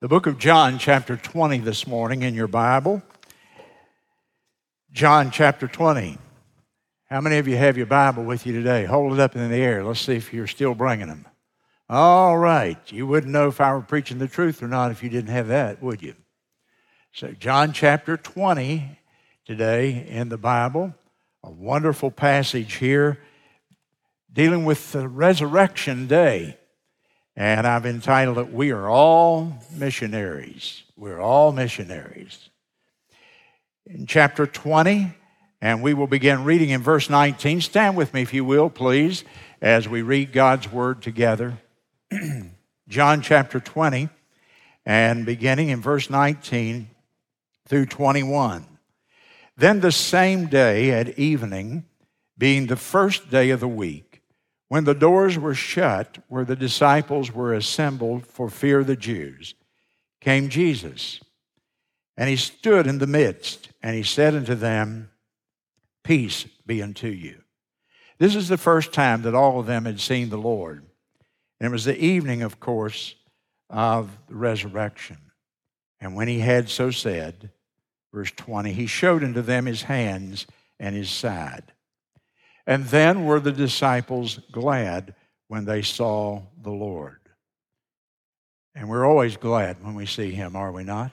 the book of John, chapter 20, this morning in your Bible. John, chapter 20. How many of you have your Bible with you today? Hold it up in the air. Let's see if you're still bringing them. All right. You wouldn't know if I were preaching the truth or not if you didn't have that, would you? So, John chapter 20 today in the Bible. A wonderful passage here dealing with the resurrection day. And I've entitled it, We Are All Missionaries. We're all missionaries. In chapter 20, and we will begin reading in verse 19. Stand with me, if you will, please, as we read God's word together. John chapter 20, and beginning in verse 19 through 21. Then the same day at evening, being the first day of the week, when the doors were shut, where the disciples were assembled for fear of the Jews, came Jesus. And he stood in the midst, and he said unto them, Peace be unto you. This is the first time that all of them had seen the Lord. And it was the evening, of course, of the resurrection. And when he had so said, verse 20, he showed unto them his hands and his side. And then were the disciples glad when they saw the Lord. And we're always glad when we see him, are we not?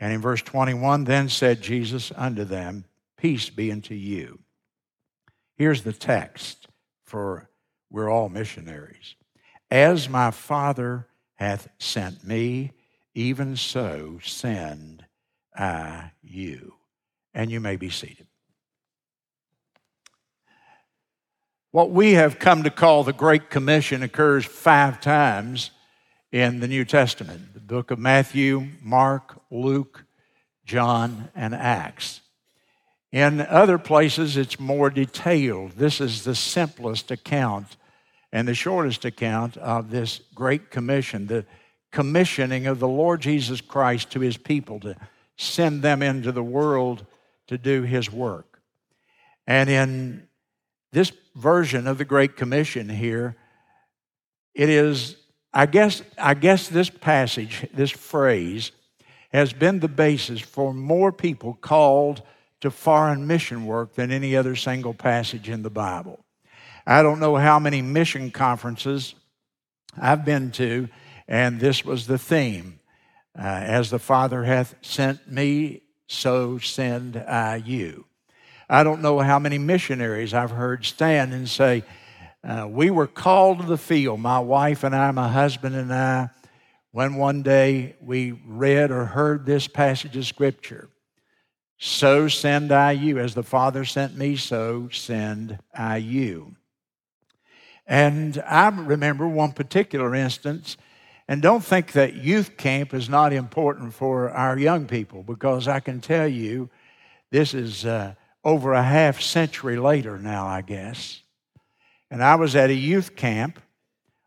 And in verse 21, then said Jesus unto them, Peace be unto you. Here's the text for we're all missionaries. As my Father hath sent me, even so send I you. And you may be seated. What we have come to call the Great Commission occurs five times in the New Testament the book of Matthew, Mark, Luke, John, and Acts. In other places, it's more detailed. This is the simplest account and the shortest account of this Great Commission, the commissioning of the Lord Jesus Christ to his people to send them into the world to do his work. And in this version of the Great Commission here, it is, I guess, I guess this passage, this phrase, has been the basis for more people called to foreign mission work than any other single passage in the Bible. I don't know how many mission conferences I've been to, and this was the theme. Uh, As the Father hath sent me, so send I you. I don't know how many missionaries I've heard stand and say, uh, We were called to the field, my wife and I, my husband and I, when one day we read or heard this passage of Scripture. So send I you. As the Father sent me, so send I you. And I remember one particular instance, and don't think that youth camp is not important for our young people, because I can tell you this is. Uh, over a half century later now, I guess. And I was at a youth camp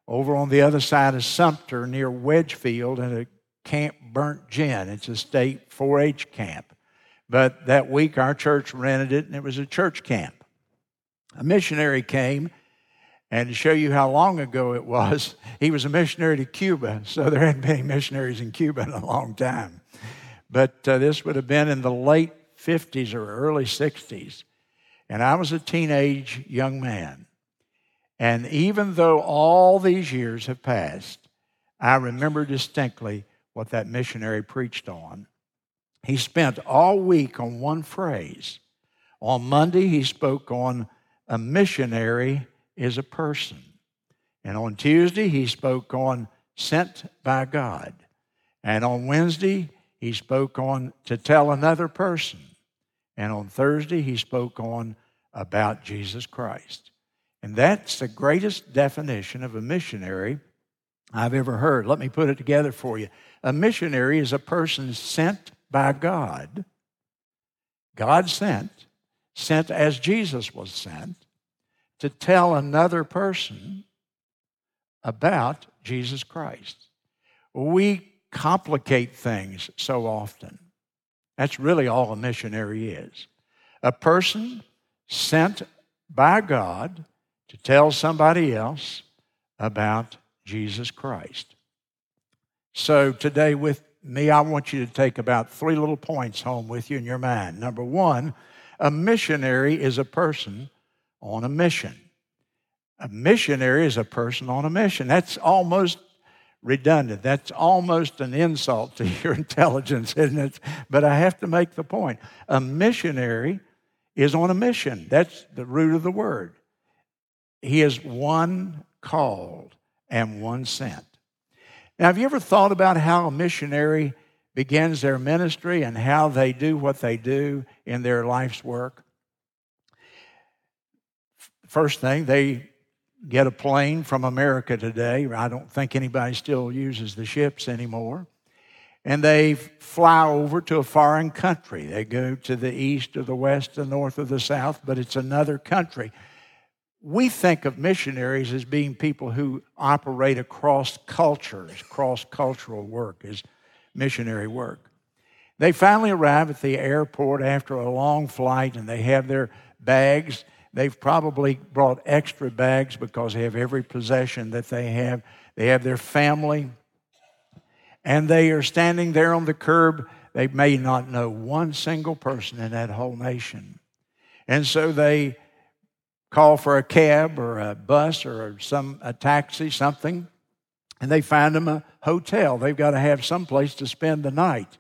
over on the other side of Sumter near Wedgefield at a camp Burnt Gin. It's a state 4 H camp. But that week our church rented it and it was a church camp. A missionary came, and to show you how long ago it was, he was a missionary to Cuba, so there hadn't been any missionaries in Cuba in a long time. But uh, this would have been in the late 50s or early 60s. And I was a teenage young man. And even though all these years have passed, I remember distinctly what that missionary preached on. He spent all week on one phrase. On Monday, he spoke on a missionary is a person. And on Tuesday, he spoke on sent by God. And on Wednesday, he spoke on to tell another person. And on Thursday, he spoke on about Jesus Christ. And that's the greatest definition of a missionary I've ever heard. Let me put it together for you. A missionary is a person sent by God, God sent, sent as Jesus was sent, to tell another person about Jesus Christ. We complicate things so often. That's really all a missionary is a person sent by God to tell somebody else about Jesus Christ. So today, with me, I want you to take about three little points home with you in your mind. Number one, a missionary is a person on a mission. A missionary is a person on a mission. That's almost redundant. That's almost an insult to your intelligence, isn't it? But I have to make the point. A missionary is on a mission. That's the root of the word. He is one called and one sent. Now, have you ever thought about how a missionary begins their ministry and how they do what they do in their life's work? First thing, they get a plane from America today. I don't think anybody still uses the ships anymore. And they fly over to a foreign country. They go to the east or the west, the north or the south, but it's another country. We think of missionaries as being people who operate across cultures, cross cultural work is missionary work. They finally arrive at the airport after a long flight and they have their bags They've probably brought extra bags because they have every possession that they have. They have their family. And they are standing there on the curb. They may not know one single person in that whole nation. And so they call for a cab or a bus or some a taxi, something, and they find them a hotel. They've got to have some place to spend the night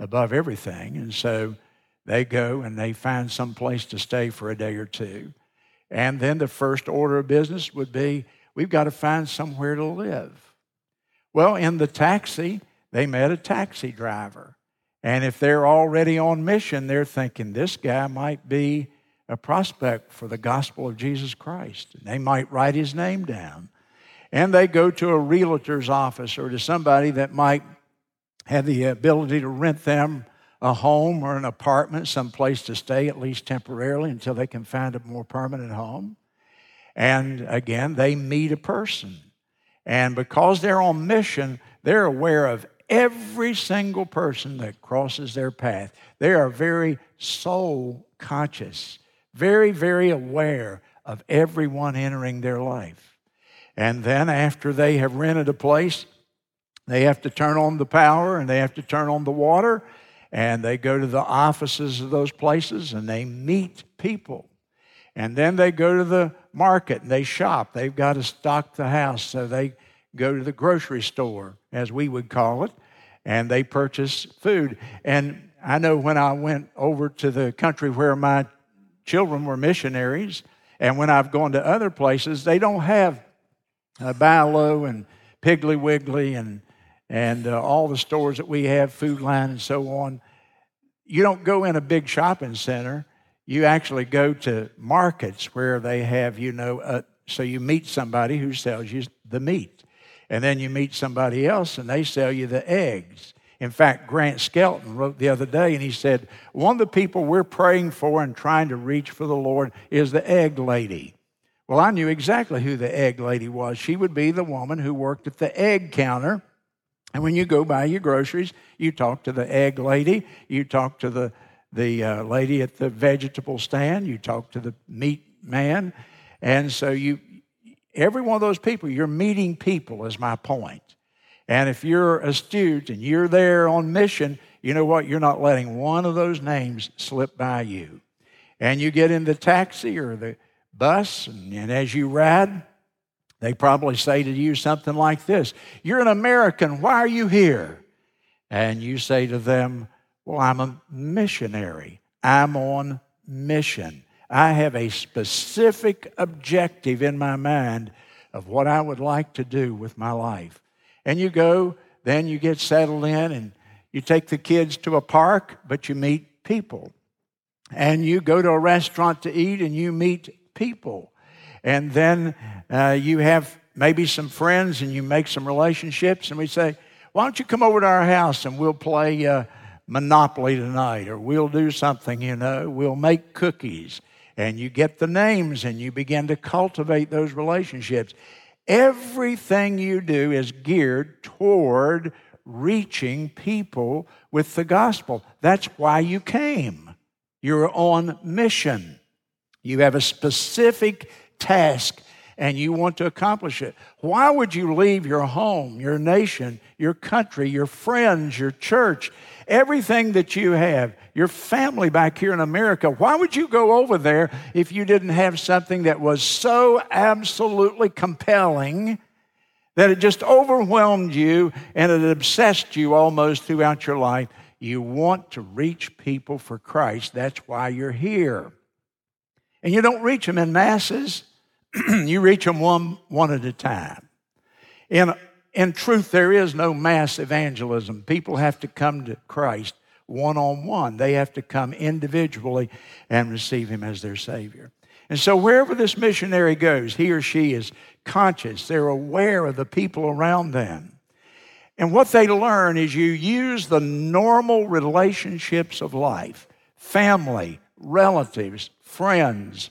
above everything. And so they go and they find some place to stay for a day or two. And then the first order of business would be we've got to find somewhere to live. Well, in the taxi, they met a taxi driver. And if they're already on mission, they're thinking this guy might be a prospect for the gospel of Jesus Christ. And they might write his name down. And they go to a realtor's office or to somebody that might have the ability to rent them a home or an apartment, some place to stay, at least temporarily, until they can find a more permanent home. And again, they meet a person. And because they're on mission, they're aware of every single person that crosses their path. They are very soul conscious, very, very aware of everyone entering their life. And then, after they have rented a place, they have to turn on the power and they have to turn on the water and they go to the offices of those places and they meet people. And then they go to the market and they shop. They've got to stock the house, so they go to the grocery store, as we would call it, and they purchase food. And I know when I went over to the country where my children were missionaries, and when I've gone to other places, they don't have uh, Bi-Lo and Piggly Wiggly and and uh, all the stores that we have, Food Lion and so on. You don't go in a big shopping center. You actually go to markets where they have, you know, uh, so you meet somebody who sells you the meat. And then you meet somebody else and they sell you the eggs. In fact, Grant Skelton wrote the other day and he said, One of the people we're praying for and trying to reach for the Lord is the egg lady. Well, I knew exactly who the egg lady was. She would be the woman who worked at the egg counter and when you go buy your groceries, you talk to the egg lady, you talk to the, the uh, lady at the vegetable stand, you talk to the meat man. And so you, every one of those people, you're meeting people, is my point. And if you're astute and you're there on mission, you know what? You're not letting one of those names slip by you. And you get in the taxi or the bus, and, and as you ride, they probably say to you something like this You're an American, why are you here? And you say to them, Well, I'm a missionary, I'm on mission. I have a specific objective in my mind of what I would like to do with my life. And you go, then you get settled in and you take the kids to a park, but you meet people. And you go to a restaurant to eat and you meet people and then uh, you have maybe some friends and you make some relationships, and we say, Why don't you come over to our house and we'll play uh, Monopoly tonight, or we'll do something, you know, we'll make cookies. And you get the names and you begin to cultivate those relationships. Everything you do is geared toward reaching people with the gospel. That's why you came. You're on mission. You have a specific task and you want to accomplish it. Why would you leave your home, your nation, your country, your friends, your church, everything that you have, your family back here in America? Why would you go over there if you didn't have something that was so absolutely compelling? That it just overwhelmed you and it obsessed you almost throughout your life. You want to reach people for Christ. That's why you're here. And you don't reach them in masses, you reach them one, one at a time. In, in truth, there is no mass evangelism. People have to come to Christ one on one, they have to come individually and receive Him as their Savior. And so, wherever this missionary goes, he or she is conscious, they're aware of the people around them. And what they learn is you use the normal relationships of life family, relatives, friends,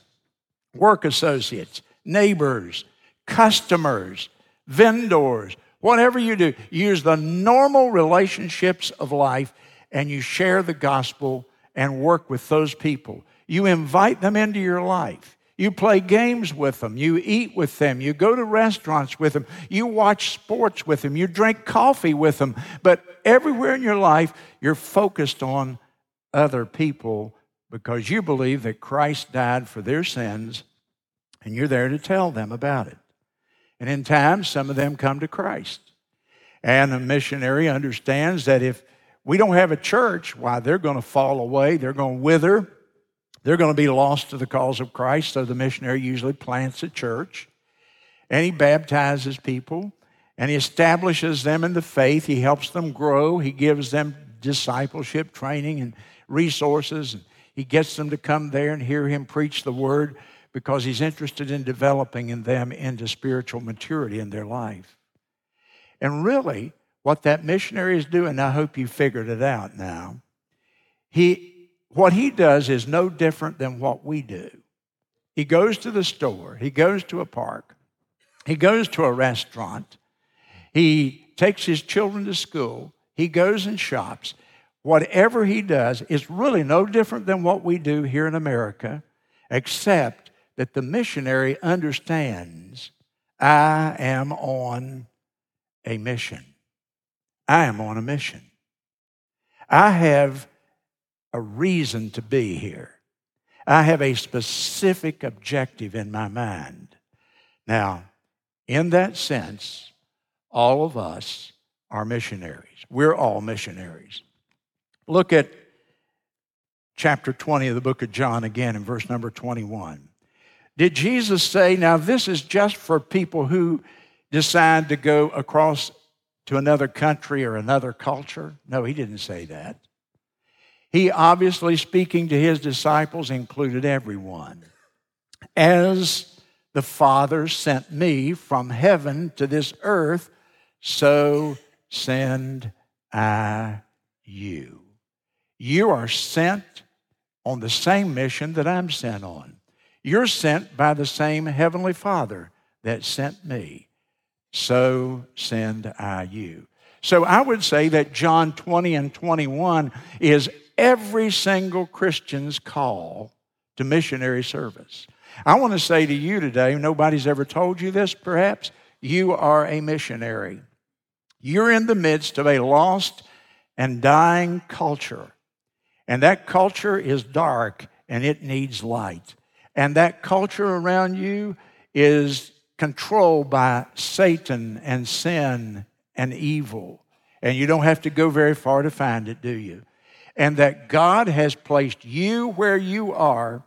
work associates, neighbors, customers, vendors, whatever you do, use the normal relationships of life and you share the gospel and work with those people. You invite them into your life. You play games with them. You eat with them. You go to restaurants with them. You watch sports with them. You drink coffee with them. But everywhere in your life, you're focused on other people because you believe that Christ died for their sins and you're there to tell them about it. And in time, some of them come to Christ. And a missionary understands that if we don't have a church, why, they're going to fall away, they're going to wither, they're going to be lost to the cause of Christ. So the missionary usually plants a church and he baptizes people and he establishes them in the faith. He helps them grow, he gives them discipleship training and resources. And he gets them to come there and hear him preach the word because he's interested in developing in them into spiritual maturity in their life. And really, what that missionary is doing, I hope you figured it out now. He, what he does is no different than what we do. He goes to the store, he goes to a park, he goes to a restaurant, he takes his children to school, he goes and shops, whatever he does is really no different than what we do here in America, except that the missionary understands I am on a mission. I am on a mission. I have a reason to be here. I have a specific objective in my mind. Now, in that sense, all of us are missionaries. We're all missionaries. Look at chapter 20 of the book of John again in verse number 21. Did Jesus say, now this is just for people who decide to go across to another country or another culture? No, he didn't say that. He obviously, speaking to his disciples, included everyone. As the Father sent me from heaven to this earth, so send I you. You are sent on the same mission that I'm sent on. You're sent by the same Heavenly Father that sent me. So send I you. So I would say that John 20 and 21 is every single Christian's call to missionary service. I want to say to you today, nobody's ever told you this perhaps, you are a missionary. You're in the midst of a lost and dying culture. And that culture is dark and it needs light. And that culture around you is controlled by Satan and sin and evil. And you don't have to go very far to find it, do you? And that God has placed you where you are,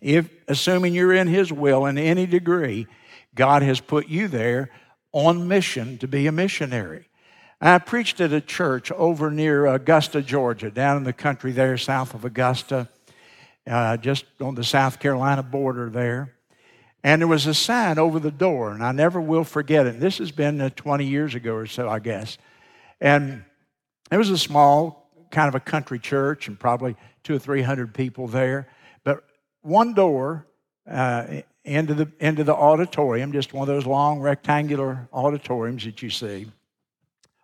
if assuming you're in his will in any degree, God has put you there on mission to be a missionary. I preached at a church over near Augusta, Georgia, down in the country there, south of Augusta, uh, just on the South Carolina border there. And there was a sign over the door, and I never will forget it. This has been uh, 20 years ago or so, I guess. And it was a small, kind of a country church, and probably two or three hundred people there. But one door uh, into the into the auditorium, just one of those long rectangular auditoriums that you see.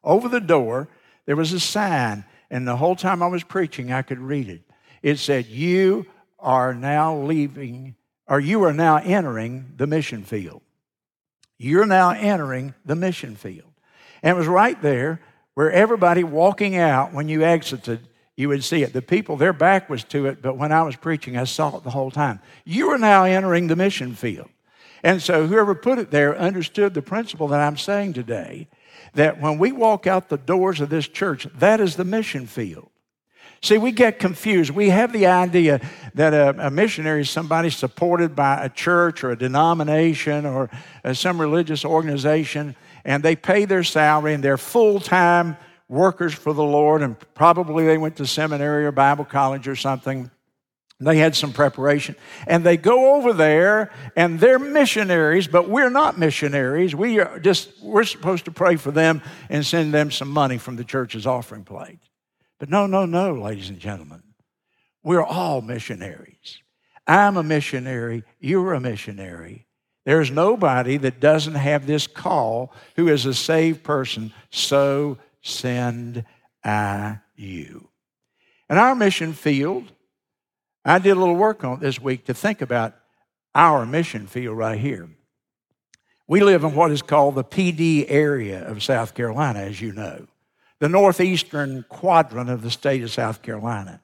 Over the door, there was a sign, and the whole time I was preaching, I could read it. It said, You are now leaving, or you are now entering the mission field. You're now entering the mission field. And it was right there where everybody walking out, when you exited, you would see it. The people, their back was to it, but when I was preaching, I saw it the whole time. You are now entering the mission field. And so whoever put it there understood the principle that I'm saying today that when we walk out the doors of this church, that is the mission field. See, we get confused. We have the idea that a, a, missionary is somebody supported by a church or a denomination or uh, some religious organization, and they pay their salary and they're full time workers for the Lord, and probably they went to seminary or Bible college or something. They had some preparation. And they go over there and they're missionaries, but we're not missionaries. We are just, we're supposed to pray for them and send them some money from the church's offering plate. But no, no, no, ladies and gentlemen. We're all missionaries. I'm a missionary. You're a missionary. There's nobody that doesn't have this call who is a saved person. So send I you. In our mission field, I did a little work on it this week to think about our mission field right here. We live in what is called the Pee Dee area of South Carolina, as you know the northeastern quadrant of the state of South Carolina.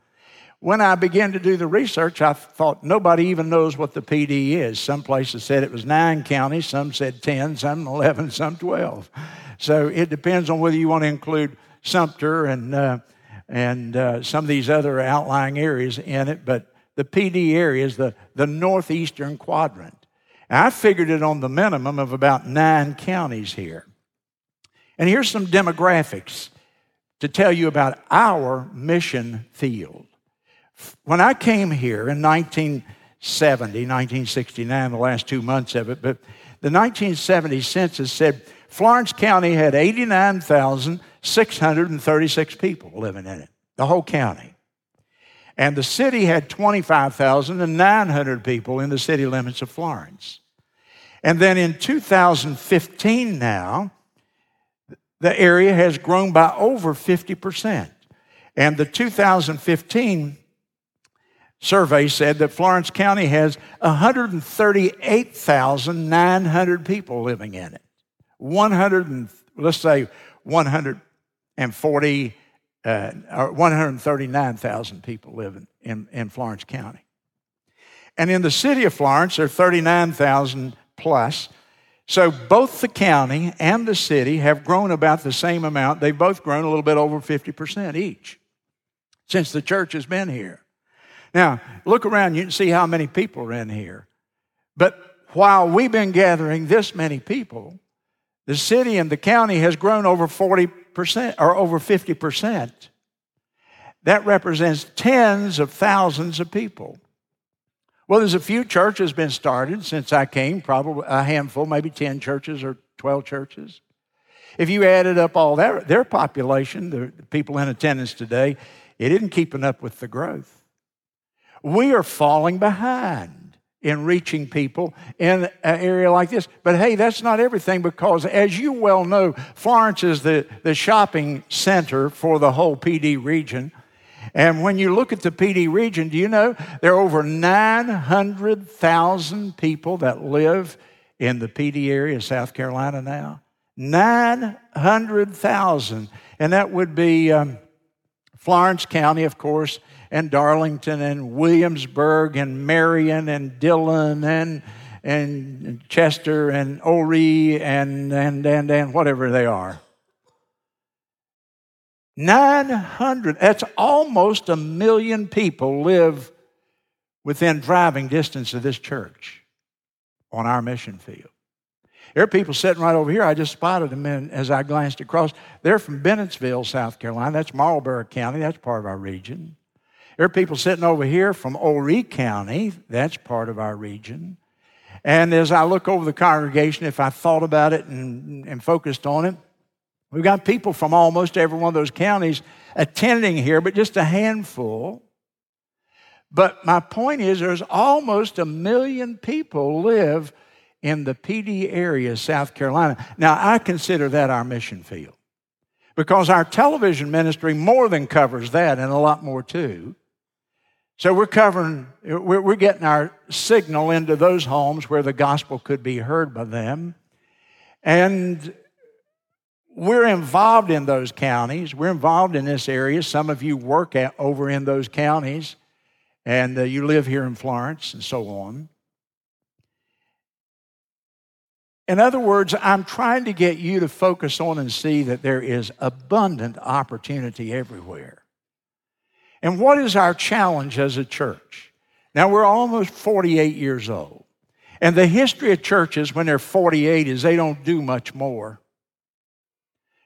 When I began to do the research, I thought nobody even knows what the Pee Dee is. Some places said it was nine counties, some said 10, some 11, some 12. So it depends on whether you want to include Sumter and, uh, and uh, some of these other outlying areas in it, but the Pee Dee area is the, the northeastern quadrant. And I figured it on the minimum of about nine counties here. And here's some demographics to tell you about our mission field. When I came here in 1970, 1969, the last two months of it, but the 1970 census said Florence County had 89,636 people living in it, the whole county. And the city had 25,900 people in the city limits of Florence. And then in 2015 now, the area has grown by over 50%. And the 2015 survey said that Florence County has 138,900 people living in it. 100, and, let's say 140, uh, or 139,000 people live in, in, in Florence County. And in the city of Florence, there are 39,000 plus. So both the county and the city have grown about the same amount. They've both grown a little bit over 50% each since the church has been here. Now, look around, you can see how many people are in here. But while we've been gathering this many people, the city and the county has grown over 40% or over 50%. That represents tens of thousands of people. Well, there's a few churches been started since I came, probably a handful, maybe 10 churches or 12 churches. If you added up all their, their population, the people in attendance today, it isn't keeping up with the growth. We are falling behind in reaching people in an area like this. But hey, that's not everything because, as you well know, Florence is the, the shopping center for the whole Pee Dee region. And when you look at the Pee Dee region, do you know there are over 900,000 people that live in the Pee Dee area of South Carolina now? 900,000. And that would be um, Florence County, of course, and Darlington, and Williamsburg, and Marion, and Dillon, and, and Chester, and Horry, and, and, and, and whatever they are. 900, that's almost a million people live within driving distance of this church on our mission field. There are people sitting right over here. I just spotted them in, as I glanced across. They're from Bennettsville, South Carolina. That's Marlboro County. That's part of our region. There are people sitting over here from Horry County. That's part of our region. And as I look over the congregation, if I thought about it and, and focused on it, We've got people from almost every one of those counties attending here, but just a handful. But my point is, there's almost a million people live in the Pee Dee area, South Carolina. Now, I consider that our mission field because our television ministry more than covers that and a lot more too. So we're covering, we're, getting our signal into those homes where the gospel could be heard by them. And we're involved in those counties. We're involved in this area. Some of you work at, over in those counties, and uh, you live here in Florence and so on. In other words, I'm trying to get you to focus on and see that there is abundant opportunity everywhere. And what is our challenge as a church? Now, we're almost 48 years old. And the history of churches when they're 48 is they don't do much more.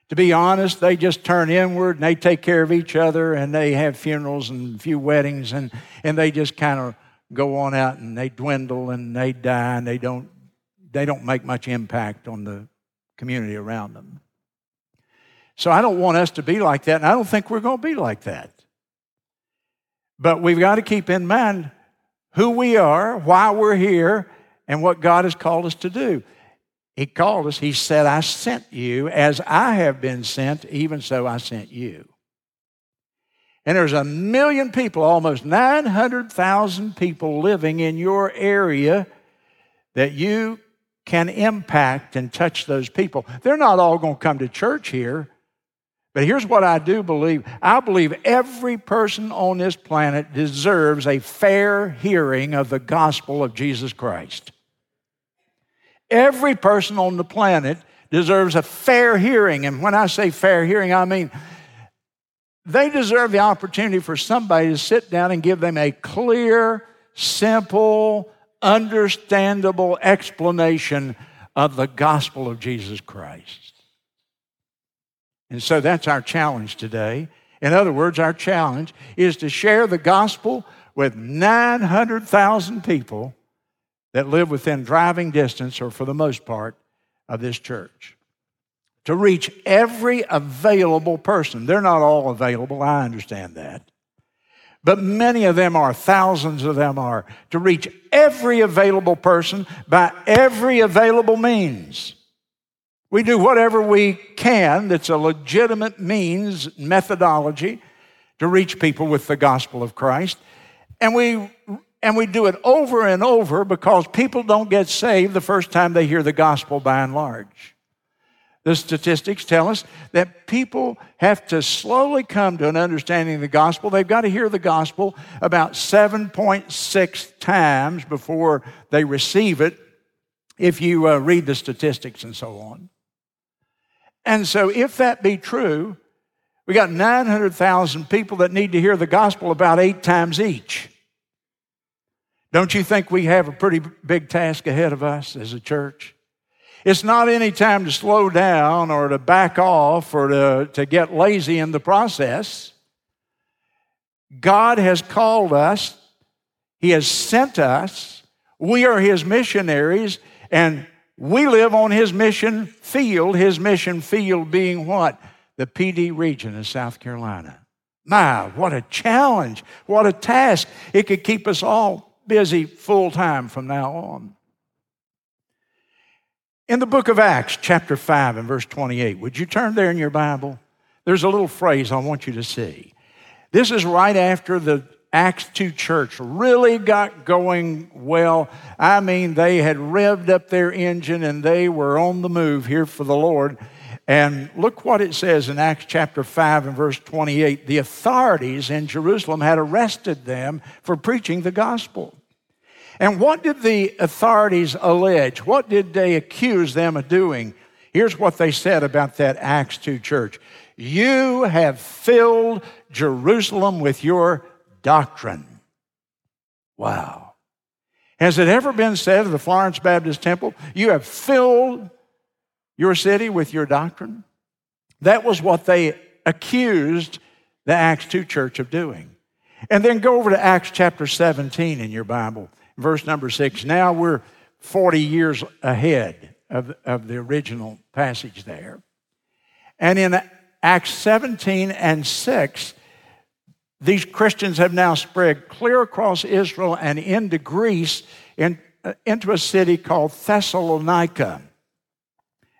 To be honest, they just turn inward and they take care of each other and they have funerals and a few weddings and, and they just kind of go on out and they dwindle and they die and they don't they don't make much impact on the community around them. So I don't want us to be like that, and I don't think we're going to be like that. But we've got to keep in mind who we are, why we're here, and what God has called us to do. He called us, He said, I sent you as I have been sent, even so I sent you. And there's a million people, almost 900,000 people living in your area that you can impact and touch those people. They're not all going to come to church here. But here's what I do believe I believe every person on this planet deserves a fair hearing of the gospel of Jesus Christ. Every person on the planet deserves a fair hearing. And when I say fair hearing, I mean they deserve the opportunity for somebody to sit down and give them a clear, simple, understandable explanation of the gospel of Jesus Christ. And so that's our challenge today. In other words, our challenge is to share the gospel with 900,000 people that live within driving distance, or for the most part, of this church. To reach every available person. They're not all available, I understand that but many of them are, thousands of them are, to reach every available person by every available means. We do whatever we can that's a legitimate means, methodology to reach people with the gospel of Christ. And we and we do it over and over because people don't get saved the first time they hear the gospel by and large. The statistics tell us that people have to slowly come to an understanding of the gospel. They've got to hear the gospel about 7.6 times before they receive it, if you uh, read the statistics and so on. And so, if that be true, we got 900,000 people that need to hear the gospel about eight times each. Don't you think we have a pretty big task ahead of us as a church? It's not any time to slow down or to back off or to, to get lazy in the process. God has called us, He has sent us. We are His missionaries, and we live on His mission field, His mission field being what? The Pee Dee region of South Carolina. My, what a challenge, what a task. It could keep us all busy full time from now on. In the book of Acts, chapter 5 and verse 28, would you turn there in your Bible? There's a little phrase I want you to see. This is right after the Acts 2 church really got going well. I mean, they had revved up their engine and they were on the move here for the Lord. And look what it says in Acts chapter 5 and verse 28. The authorities in Jerusalem had arrested them for preaching the gospel. And what did the authorities allege? What did they accuse them of doing? Here's what they said about that Acts 2 church You have filled Jerusalem with your doctrine. Wow. Has it ever been said of the Florence Baptist Temple, You have filled your city with your doctrine? That was what they accused the Acts 2 church of doing. And then go over to Acts chapter 17 in your Bible verse number six. Now we're 40 years ahead of, of the original passage there. And in Acts 17 and 6, these Christians have now spread clear across Israel and into Greece, in, uh, into a city called Thessalonica.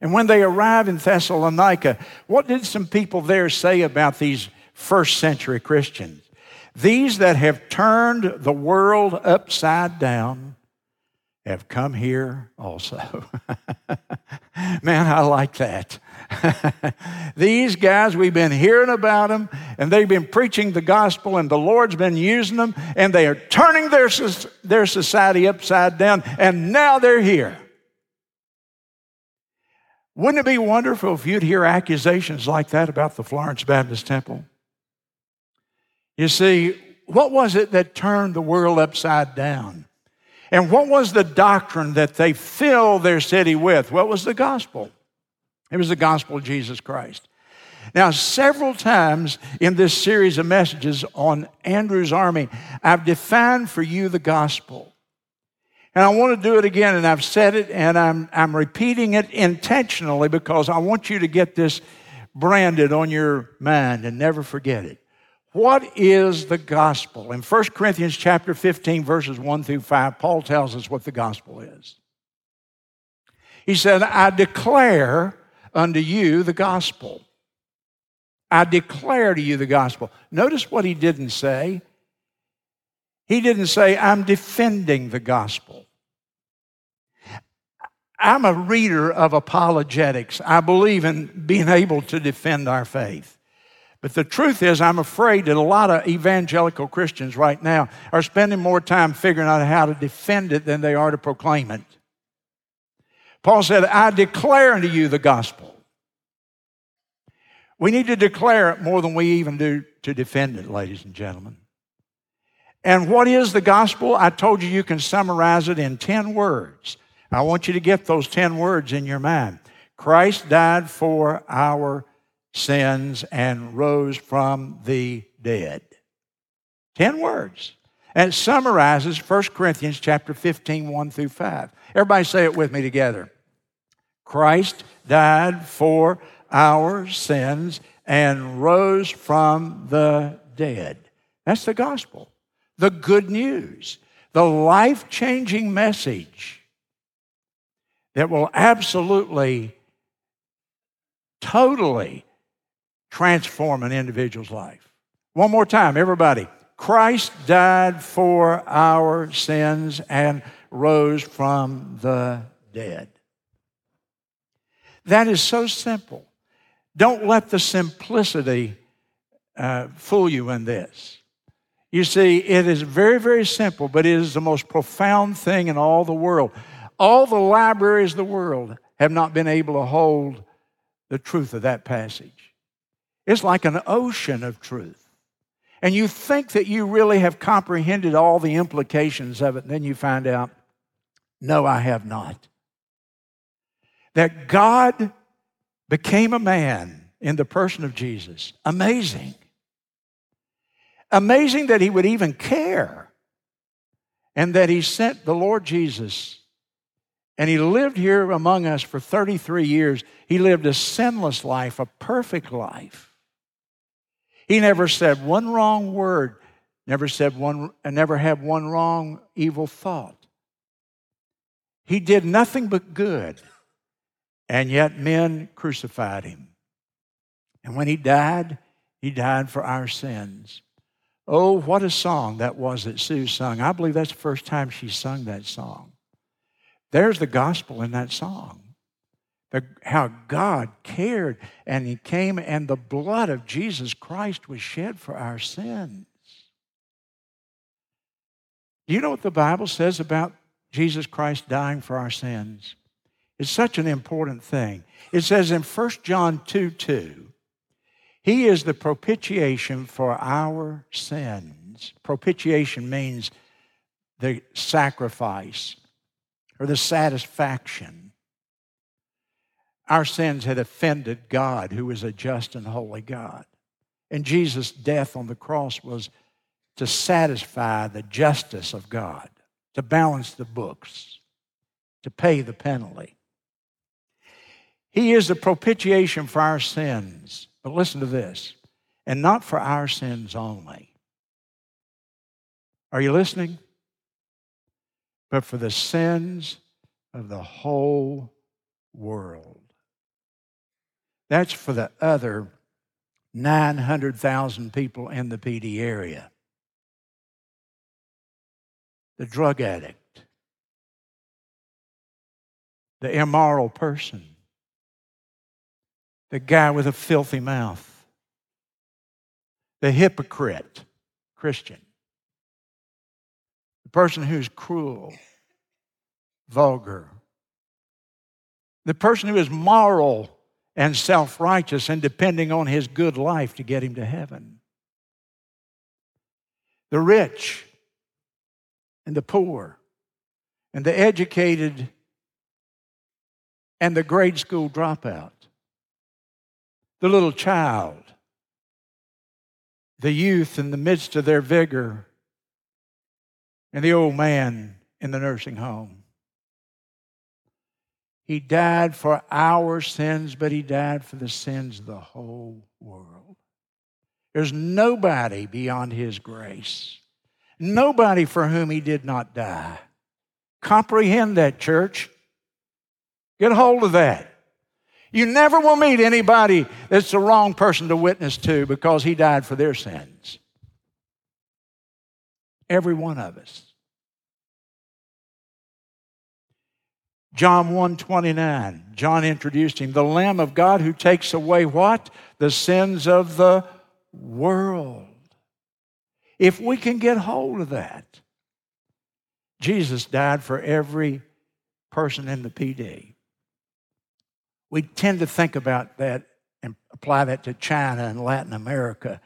And when they arrive in Thessalonica, what did some people there say about these first century Christians? These that have turned the world upside down have come here also. Man, I like that. These guys, we've been hearing about them, and they've been preaching the gospel, and the Lord's been using them, and they are turning their, their society upside down, and now they're here. Wouldn't it be wonderful if you'd hear accusations like that about the Florence Baptist Temple? You see, what was it that turned the world upside down? And what was the doctrine that they filled their city with? What was the gospel? It was the gospel of Jesus Christ. Now, several times in this series of messages on Andrew's army, I've defined for you the gospel. And I want to do it again, and I've said it, and I'm, I'm repeating it intentionally because I want you to get this branded on your mind and never forget it. What is the gospel? In 1 Corinthians chapter 15, verses 1 through 5, Paul tells us what the gospel is. He said, I declare unto you the gospel. I declare to you the gospel. Notice what he didn't say. He didn't say, I'm defending the gospel. I'm a reader of apologetics. I believe in being able to defend our faith. But the truth is, I'm afraid that a lot of evangelical Christians right now are spending more time figuring out how to defend it than they are to proclaim it. Paul said, I declare unto you the gospel. We need to declare it more than we even do to defend it, ladies and gentlemen. And what is the gospel? I told you you can summarize it in 10 words. I want you to get those 10 words in your mind. Christ died for our sins and rose from the dead. 10 words. And it summarizes 1 Corinthians chapter 15, 1 through 5. Everybody say it with me together. Christ died for our sins and rose from the dead. That's the gospel the good news, the life changing message that will absolutely, totally transform an individual's life. One more time, everybody. Christ died for our sins and rose from the dead. That is so simple. Don't let the simplicity uh, fool you in this. You see, it is very, very simple, but it is the most profound thing in all the world. All the libraries of the world have not been able to hold the truth of that passage. It's like an ocean of truth. And you think that you really have comprehended all the implications of it, and then you find out, no, I have not. That God became a man in the person of Jesus. Amazing. Amazing that he would even care and that he sent the Lord Jesus and he lived here among us for 33 years. He lived a sinless life, a perfect life. He never said one wrong word, never said one, never had one wrong evil thought. He did nothing but good, and yet men crucified him. And when he died, he died for our sins. Oh, what a song that was that Sue sung. I believe that's the first time she sung that song. There's the gospel in that song. The, how God cared and He came, and the blood of Jesus Christ was shed for our sins. Do you know what the Bible says about Jesus Christ dying for our sins? It's such an important thing. It says in 1 John 2 2, he is the propitiation for our sins. Propitiation means the sacrifice or the satisfaction. Our sins had offended God, who is a just and holy God. And Jesus' death on the cross was to satisfy the justice of God, to balance the books, to pay the penalty. He is the propitiation for our sins. But listen to this and not for our sins only. Are you listening? But for the sins of the whole world. That's for the other 900,000 people in the Pee Dee area. The drug addict, the immoral person, the guy with a filthy mouth, the hypocrite Christian, the person who's cruel, vulgar, the person who is moral and self righteous and depending on his good life to get him to heaven. The rich and the poor and the educated and the grade school dropout. The little child, the youth in the midst of their vigor, and the old man in the nursing home. He died for our sins, but He died for the sins of the whole world. There's nobody beyond His grace, nobody for whom He did not die. Comprehend that, church. Get hold of that. You never will meet anybody that's the wrong person to witness to because He died for their sins. Every one of us. John 129. John introduced him, the Lamb of God who takes away what? The sins of the world. If we can get hold of that, Jesus died for every person in the Dee. We tend to think about that and apply that to China and Latin America,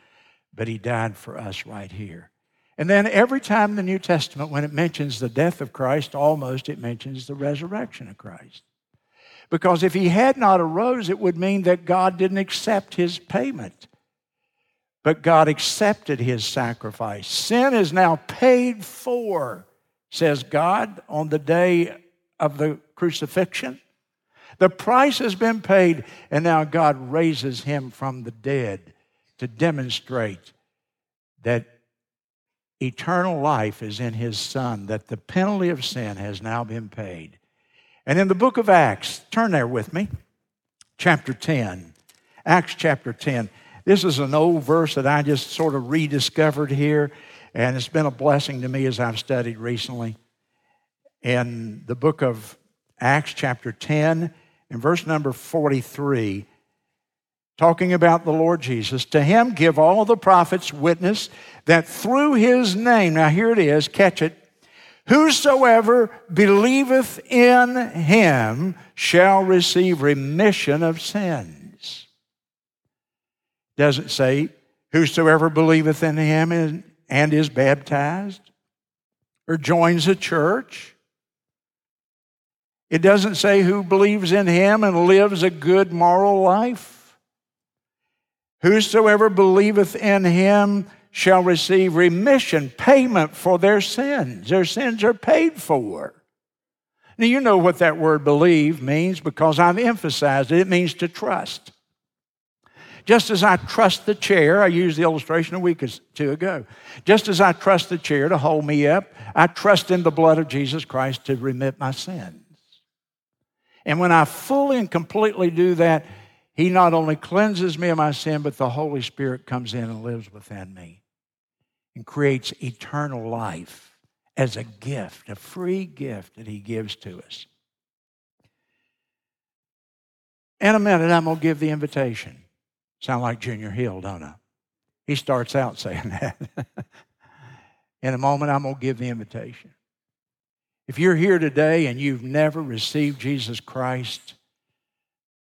but he died for us right here. And then every time the New Testament, when it mentions the death of Christ, almost it mentions the resurrection of Christ. Because if he had not arose, it would mean that God didn't accept his payment. But God accepted his sacrifice. Sin is now paid for, says God, on the day of the crucifixion. The price has been paid, and now God raises him from the dead to demonstrate that eternal life is in his Son, that the penalty of sin has now been paid. And in the book of Acts, turn there with me, chapter 10. Acts chapter 10. This is an old verse that I just sort of rediscovered here, and it's been a blessing to me as I've studied recently. In the book of Acts, chapter 10, in verse number 43, talking about the Lord Jesus, to him give all the prophets witness that through his name, now here it is, catch it, whosoever believeth in him shall receive remission of sins. Doesn't say whosoever believeth in him and is baptized or joins a church. It doesn't say who believes in him and lives a good moral life. Whosoever believeth in him shall receive remission, payment for their sins. Their sins are paid for. Now, you know what that word believe means because I've emphasized it. It means to trust. Just as I trust the chair, I used the illustration a week or two ago. Just as I trust the chair to hold me up, I trust in the blood of Jesus Christ to remit my sins. And when I fully and completely do that, he not only cleanses me of my sin, but the Holy Spirit comes in and lives within me and creates eternal life as a gift, a free gift that He gives to us. In a minute, I'm going to give the invitation. Sound like Junior Hill, don't I? He starts out saying that. In a moment, I'm going to give the invitation. If you're here today and you've never received Jesus Christ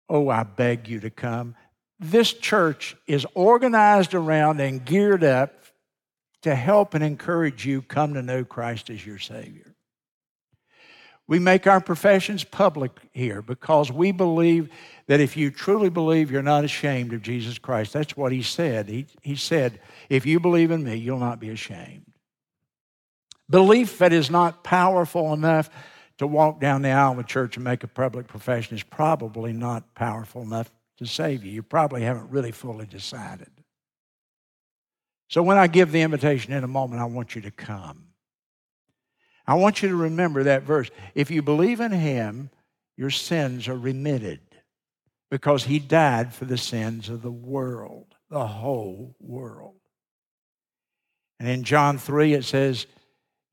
Oh, I beg you to come. This church is organized around and geared up to help and encourage you come to know Christ as your Savior. We make our professions public here because we believe that if you truly believe, you're not ashamed of Jesus Christ. That's what he said. He, he said, If you believe in me, you'll not be ashamed. Belief that is not powerful enough to walk down the aisle of a church and make a public profession is probably not powerful enough to save you. You probably haven't really fully decided. So when I give the invitation in a moment, I want you to come. I want you to remember that verse. If you believe in him, your sins are remitted because he died for the sins of the world, the whole world. And in John 3, it says,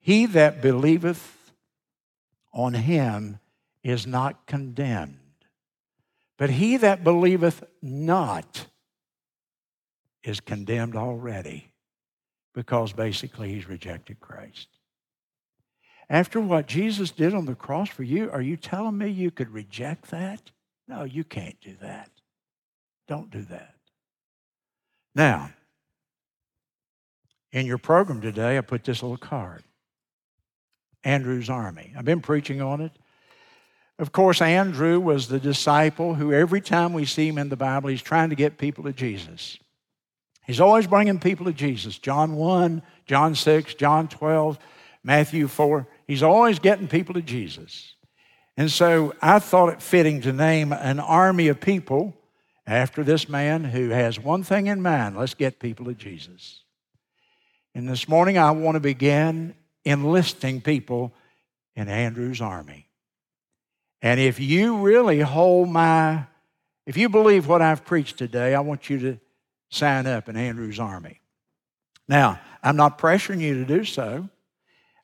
He that believeth on him is not condemned. But he that believeth not is condemned already because basically he's rejected Christ. After what Jesus did on the cross for you, are you telling me you could reject that? No, you can't do that. Don't do that. Now, in your program today, I put this little card Andrew's Army. I've been preaching on it. Of course, Andrew was the disciple who, every time we see him in the Bible, he's trying to get people to Jesus. He's always bringing people to Jesus. John 1, John 6, John 12, Matthew 4. He's always getting people to Jesus. And so I thought it fitting to name an army of people after this man who has one thing in mind let's get people to Jesus. And this morning I want to begin enlisting people in Andrew's army. And if you really hold my, if you believe what I've preached today, I want you to sign up in Andrew's army. Now, I'm not pressuring you to do so.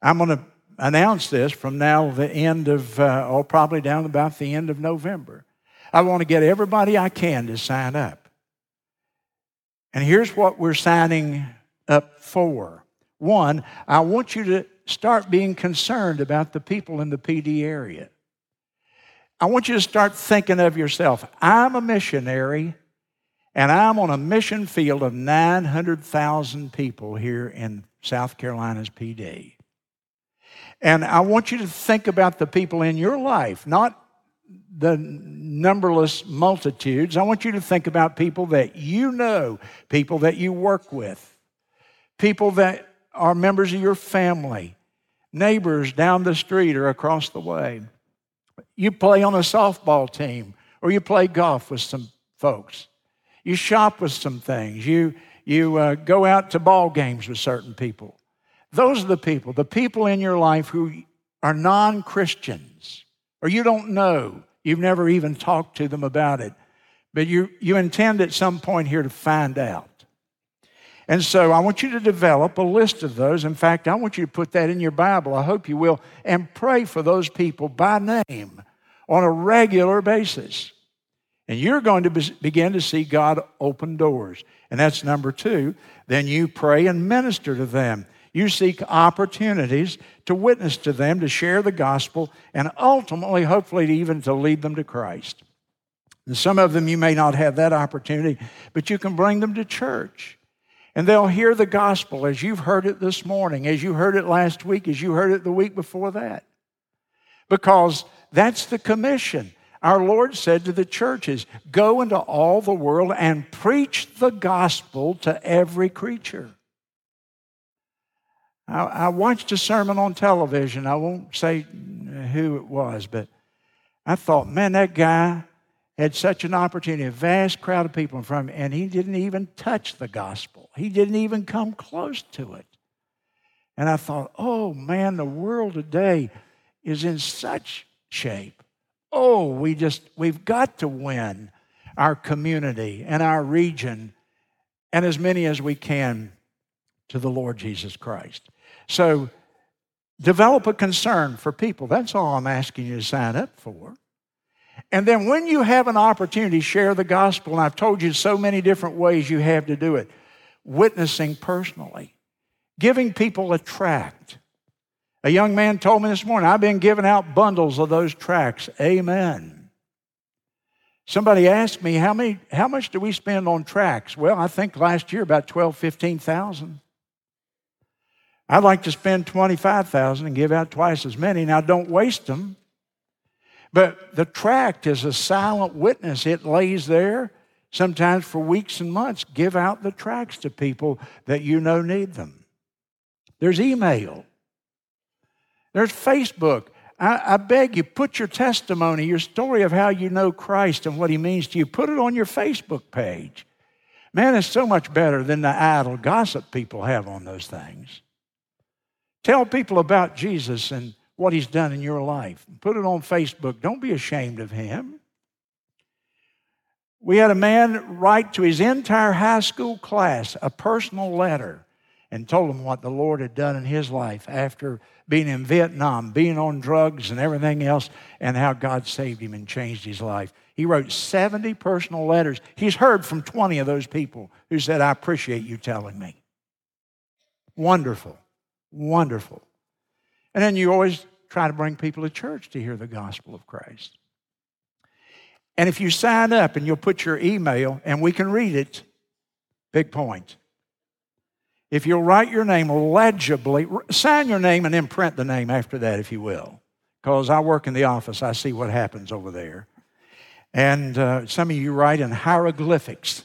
I'm going to announce this from now the end of, uh, or probably down about the end of November. I want to get everybody I can to sign up. And here's what we're signing up for. One, I want you to start being concerned about the people in the Pee Dee area. I want you to start thinking of yourself. I'm a missionary, and I'm on a mission field of 900,000 people here in South Carolina's Pee Dee. And I want you to think about the people in your life, not the numberless multitudes. I want you to think about people that you know, people that you work with, people that are members of your family, neighbors down the street or across the way. You play on a softball team or you play golf with some folks. You shop with some things. You, you uh, go out to ball games with certain people. Those are the people, the people in your life who are non Christians or you don't know. You've never even talked to them about it. But you, you intend at some point here to find out. And so I want you to develop a list of those. In fact, I want you to put that in your Bible. I hope you will. And pray for those people by name on a regular basis. And you're going to be, begin to see God open doors. And that's number two. Then you pray and minister to them. You seek opportunities to witness to them, to share the gospel, and ultimately, hopefully, even to lead them to Christ. And some of them you may not have that opportunity, but you can bring them to church. And they'll hear the gospel as you've heard it this morning, as you heard it last week, as you heard it the week before that. Because that's the commission. Our Lord said to the churches, Go into all the world and preach the gospel to every creature. I, I watched a sermon on television. I won't say who it was, but I thought, man, that guy had such an opportunity, a vast crowd of people in front of him, and he didn't even touch the gospel. He didn't even come close to it. And I thought, oh man, the world today is in such shape. Oh, we just, we've got to win our community and our region and as many as we can to the Lord Jesus Christ. So develop a concern for people. That's all I'm asking you to sign up for. And then when you have an opportunity, share the gospel. And I've told you so many different ways you have to do it witnessing personally, giving people a tract. A young man told me this morning, I've been giving out bundles of those tracts. Amen. Somebody asked me, how, many, how much do we spend on tracts? Well, I think last year about 12, 15,000. I'd like to spend 25,000 and give out twice as many. Now don't waste them. But the tract is a silent witness. It lays there sometimes for weeks and months. Give out the tracts to people that you know need them. There's email. There's Facebook. I, I, beg you, put your testimony, your story of how you know Christ and what He means to you, put it on your Facebook page. Man, it's so much better than the idle gossip people have on those things. Tell people about Jesus and what he's done in your life. Put it on Facebook. Don't be ashamed of him. We had a man write to his entire high school class a personal letter. and told them what the Lord had done in his life after being in Vietnam, being on drugs and everything else, and how God saved him and changed his life. He wrote 70 personal letters. He's heard from 20 of those people who said, I appreciate you telling me. Wonderful, wonderful. And then you always try to bring people to church to hear the gospel of Christ. And if you sign up and you'll put your email and we can read it, big point. If you'll write your name legibly, sign your name and then print the name after that, if you will. Because I work in the office, I see what happens over there. And uh, some of you write in hieroglyphics.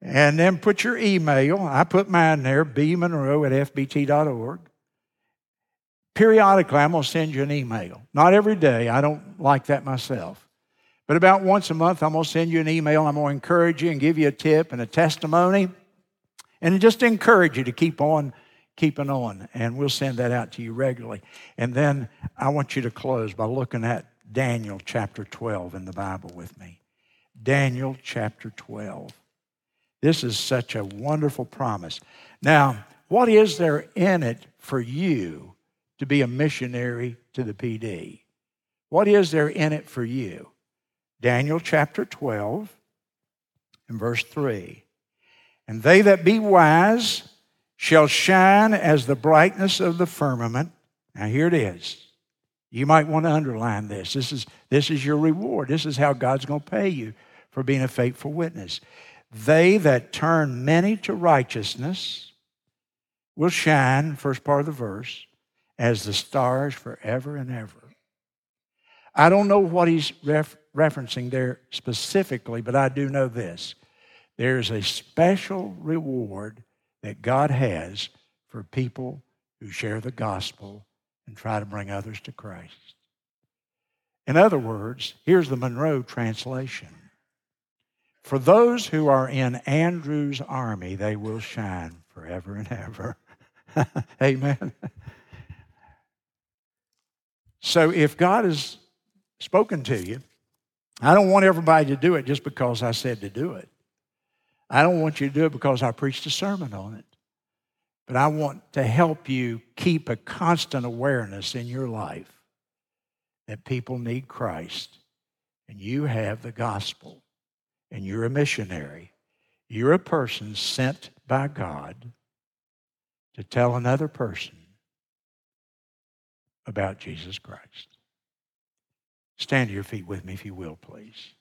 And then put your email. I put mine there, bmonroe at fbt.org. Periodically, I'm going to send you an email. Not every day, I don't like that myself. But about once a month, I'm going to send you an email. I'm going to encourage you and give you a tip and a testimony and just encourage you to keep on keeping on. And we'll send that out to you regularly. And then I want you to close by looking at Daniel chapter 12 in the Bible with me. Daniel chapter 12. This is such a wonderful promise. Now, what is there in it for you to be a missionary to the Pee Dee? What is there in it for you? Daniel chapter 12 and verse 3. And they that be wise shall shine as the brightness of the firmament. Now, here it is. You might want to underline this. This is, this is your reward. This is how God's going to pay you for being a faithful witness. They that turn many to righteousness will shine, first part of the verse, as the stars forever and ever. I don't know what he's ref- referencing there specifically, but I do know this. There's a special reward that God has for people who share the gospel and try to bring others to Christ. In other words, here's the Monroe translation. For those who are in Andrew's army, they will shine forever and ever. Amen. So if God has spoken to you, I don't want everybody to do it just because I said to do it. I don't want you to do it because I preached a sermon on it. But I want to help you keep a constant awareness in your life that people need Christ and you have the gospel and you're a missionary. You're a person sent by God to tell another person about Jesus Christ. Stand to your feet with me, if you will, please.